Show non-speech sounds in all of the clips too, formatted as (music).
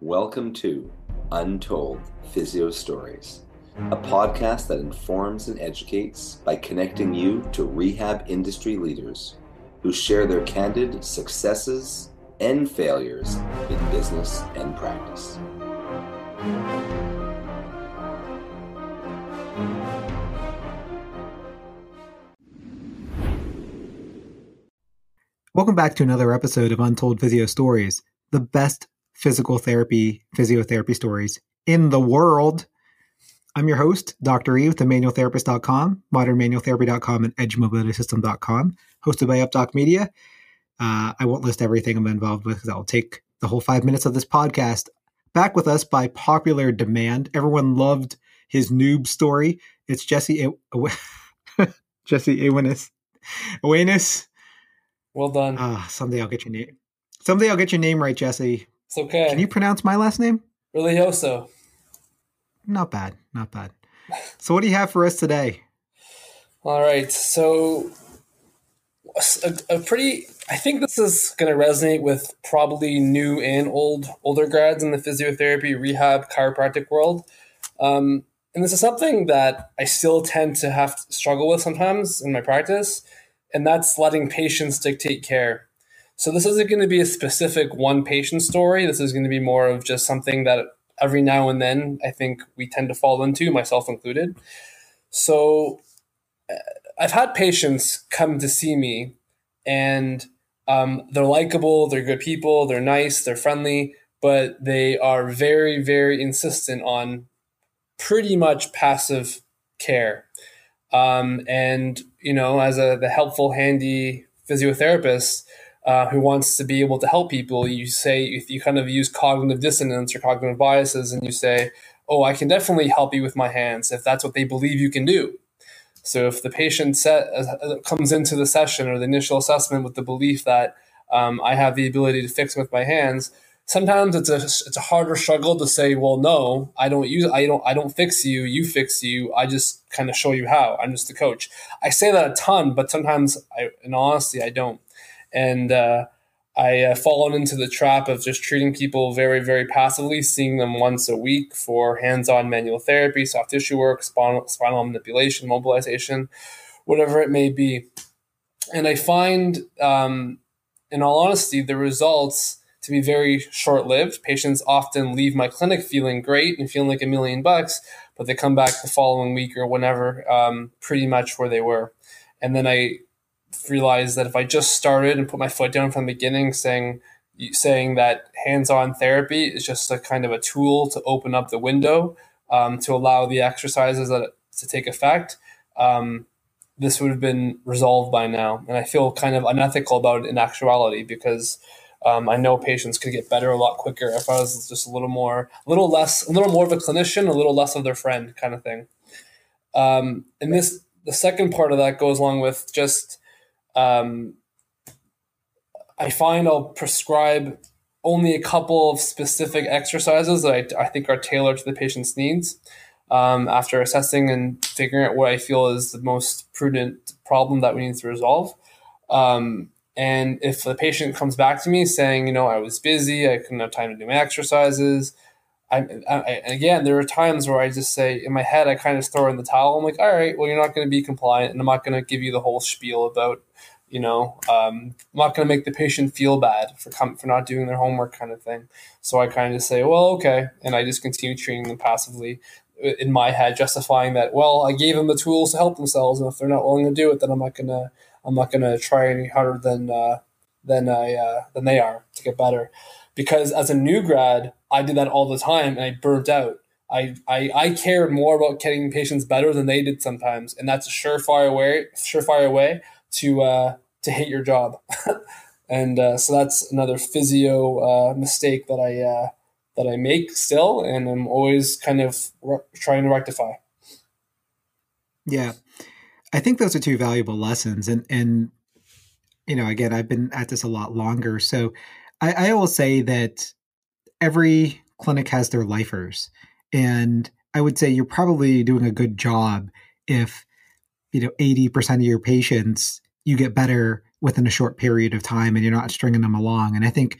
Welcome to Untold Physio Stories, a podcast that informs and educates by connecting you to rehab industry leaders who share their candid successes and failures in business and practice. Welcome back to another episode of Untold Physio Stories, the best physical therapy, physiotherapy stories in the world. I'm your host, Dr. E with the manualtherapist.com, modernmanualtherapy.com, and edgemobilitysystem.com, hosted by UpDoc Media. Uh, I won't list everything I'm involved with because I'll take the whole five minutes of this podcast. Back with us by popular demand. Everyone loved his noob story. It's Jesse (laughs) Jesse Awanis. Awanis well done. Ah, someday I'll get your name. Someday I'll get your name right, Jesse. It's okay. Can you pronounce my last name? Religioso. Not bad. Not bad. So, what do you have for us today? All right. So, a, a pretty. I think this is going to resonate with probably new and old older grads in the physiotherapy, rehab, chiropractic world. Um, and this is something that I still tend to have to struggle with sometimes in my practice and that's letting patients dictate care. So this isn't going to be a specific one patient story. This is going to be more of just something that every now and then I think we tend to fall into, myself included. So uh, I've had patients come to see me and um, they're likable, they're good people, they're nice, they're friendly, but they are very, very insistent on pretty much passive care. Um, and you know, as a the helpful, handy physiotherapist uh, who wants to be able to help people, you say you kind of use cognitive dissonance or cognitive biases, and you say, "Oh, I can definitely help you with my hands if that's what they believe you can do." So if the patient set, uh, comes into the session or the initial assessment with the belief that um, I have the ability to fix with my hands, sometimes it's a it's a harder struggle to say, well, no, I don't use I don't I don't fix you, you fix you. I just kind of show you how. I'm just the coach. I say that a ton, but sometimes I, in honesty, I don't, and uh, I uh, fallen into the trap of just treating people very very passively, seeing them once a week for hands-on manual therapy, soft tissue work, spinal spinal manipulation, mobilization, whatever it may be, and I find. Um, in all honesty, the results to be very short lived. Patients often leave my clinic feeling great and feeling like a million bucks, but they come back the following week or whenever um, pretty much where they were. And then I realized that if I just started and put my foot down from the beginning, saying saying that hands-on therapy is just a kind of a tool to open up the window um, to allow the exercises that, to take effect, um, this would have been resolved by now. And I feel kind of unethical about it in actuality because um, I know patients could get better a lot quicker if I was just a little more, a little less, a little more of a clinician, a little less of their friend, kind of thing. Um, and this, the second part of that goes along with just, um, I find I'll prescribe only a couple of specific exercises that I, I think are tailored to the patient's needs. Um, after assessing and figuring out what I feel is the most prudent problem that we need to resolve. Um, and if the patient comes back to me saying, you know, I was busy, I couldn't have time to do my exercises, I, I, again, there are times where I just say in my head, I kind of throw in the towel. I'm like, all right, well, you're not going to be compliant, and I'm not going to give you the whole spiel about, you know, um, I'm not going to make the patient feel bad for com- for not doing their homework, kind of thing. So I kind of say, well, okay, and I just continue treating them passively in my head, justifying that, well, I gave them the tools to help themselves, and if they're not willing to do it, then I'm not to I'm not to try any harder than uh, than I uh, than they are to get better. Because as a new grad, I did that all the time and I burnt out. I, I, I cared more about getting patients better than they did sometimes, and that's a surefire way surefire way to uh, to hate your job. (laughs) and uh, so that's another physio uh, mistake that I uh, that I make still, and I'm always kind of re- trying to rectify. Yeah, I think those are two valuable lessons. And, and, you know, again, I've been at this a lot longer. So I, I will say that every clinic has their lifers. And I would say you're probably doing a good job if, you know, 80% of your patients you get better within a short period of time and you're not stringing them along. And I think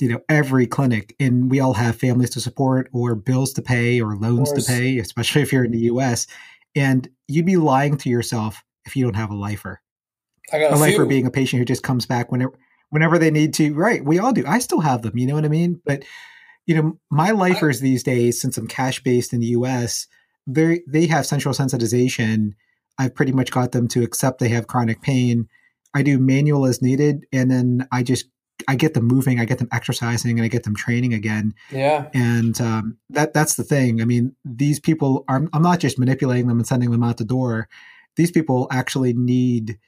you know every clinic and we all have families to support or bills to pay or loans to pay especially if you're in the us and you'd be lying to yourself if you don't have a lifer I got a a lifer few. being a patient who just comes back whenever whenever they need to right we all do i still have them you know what i mean but you know my lifers these days since i'm cash based in the us they they have central sensitization i've pretty much got them to accept they have chronic pain i do manual as needed and then i just i get them moving i get them exercising and i get them training again yeah. and um, that that's the thing. I mean, these people are. I'm not just manipulating them and sending them out the door. These people actually need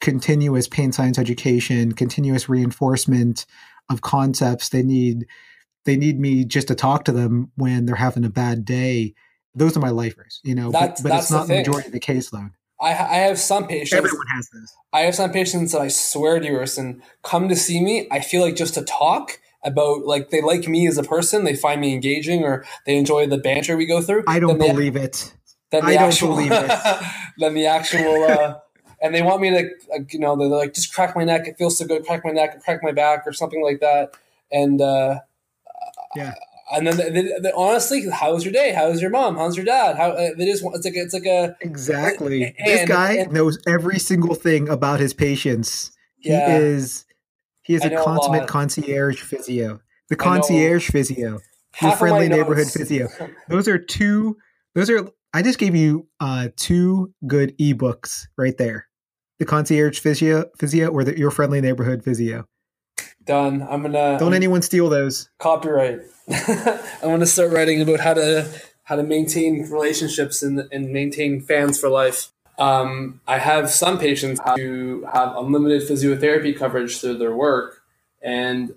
continuous pain science education, continuous reinforcement of concepts. They need they need me just to talk to them when they're having a bad day. Those are my lifers, you know. That's- but but that's it's not the thing. majority of the caseload. I, I have some patients. Everyone has this. I have some patients that I swear to you, Erson, come to see me. I feel like just to talk about, like, they like me as a person, they find me engaging, or they enjoy the banter we go through. I don't the- believe it. then the I don't actual, believe it. (laughs) then the actual, uh, and they want me to, like, you know, they're like, just crack my neck. It feels so good. Crack my neck or crack my back or something like that. And, uh, Yeah. and then they, they, they- honestly, how was your day? How was your mom? How's your dad? How uh, they just want it's like it's like a Exactly. And- this guy and- knows every single thing about his patients. Yeah. He is he is I a know a consummate concierge physio. The concierge physio. Your friendly neighborhood notes- physio. Those are two those are I just gave you uh two good ebooks right there. The concierge physio physio or the your friendly neighborhood physio. Done. I'm gonna Don't I'm- anyone steal those. copyright. (laughs) I'm gonna start writing about how to how to maintain relationships and and maintain fans for life. Um, I have some patients who have unlimited physiotherapy coverage through their work, and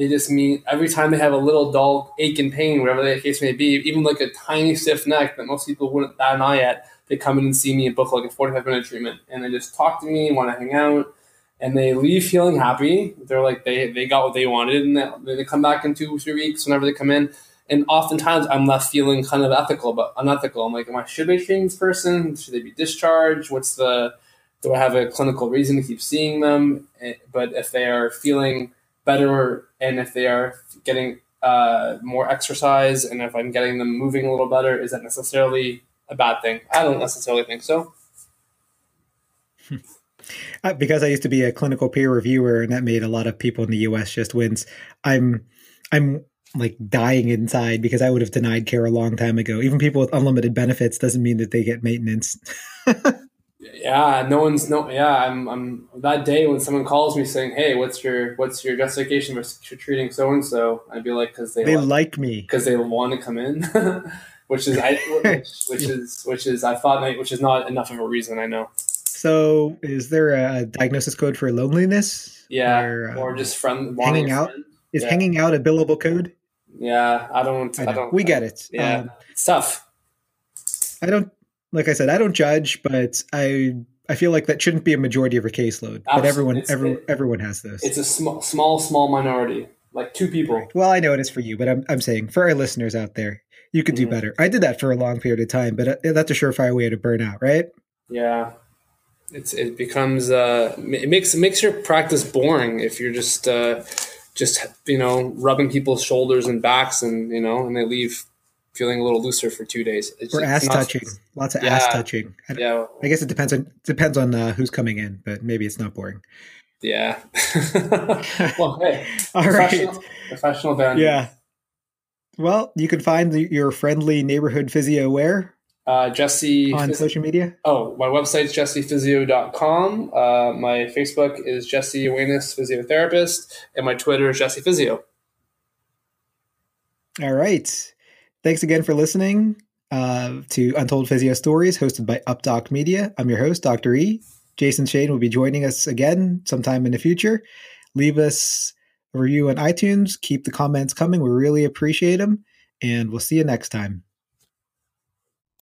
they just mean every time they have a little dull ache and pain, whatever the case may be, even like a tiny stiff neck that most people wouldn't bat an eye at, they come in and see me and book like a 45 minute treatment, and they just talk to me, want to hang out, and they leave feeling happy. They're like they they got what they wanted, and they, they come back in two three weeks whenever they come in. And oftentimes I'm left feeling kind of ethical, but unethical. I'm like, am I should be treating this person? Should they be discharged? What's the do I have a clinical reason to keep seeing them? Eh, But if they are feeling better and if they are getting uh, more exercise and if I'm getting them moving a little better, is that necessarily a bad thing? I don't necessarily think so. Uh, because I used to be a clinical peer reviewer, and that made a lot of people in the U.S. just wins. I'm, I'm like dying inside because I would have denied care a long time ago. Even people with unlimited benefits doesn't mean that they get maintenance. (laughs) Yeah, no one's no. Yeah, I'm. I'm that day when someone calls me saying, "Hey, what's your what's your justification for, treating so and so?" I'd be like, "Cause they they like, like me. because they want to come in," (laughs) which is I (laughs) which, which is which is I thought which is not enough of a reason. I know. So, is there a diagnosis code for loneliness? Yeah, Or, uh, or just friend wanting hanging out? friend. Is yeah. hanging out a billable code? Yeah, I don't. I I, don't. we get it. Yeah, Um, it's tough. I don't. Like I said, I don't judge, but I I feel like that shouldn't be a majority of your caseload. But Absolutely. everyone, every, it- everyone has this. It's a small, small, small minority, like two people. Well, I know it is for you, but I'm I'm saying for our listeners out there, you could do Mhm. better. I did that for a long period of time, but uh, that's a surefire way to burn out, right? Yeah, it's it becomes uh, it makes it makes your practice boring if you're just uh, just you know rubbing people's shoulders and backs and you know and they leave feeling a little looser for two days. It's Or ass touching, lots of ass touching. I, Yeah, I guess it depends on depends on uh, who's coming in, but maybe it's not boring. yeah. (laughs) well, hey, (laughs) All right, professional, professional band. yeah. Well, you can find the, your friendly neighborhood physio where Uh, Jesse. on Phys- social media. oh, my website's jessephysio.com. Uh, my Facebook is Jesse Awenus Physiotherapist, and my Twitter is Jesse Physio. All right. Thanks again for listening uh, to Untold Physio Stories, hosted by UpDoc Media. I'm your host, Dr. E. Jason Shane will be joining us again sometime in the future. Leave us a review on iTunes. Keep the comments coming. We really appreciate them. And we'll see you next time.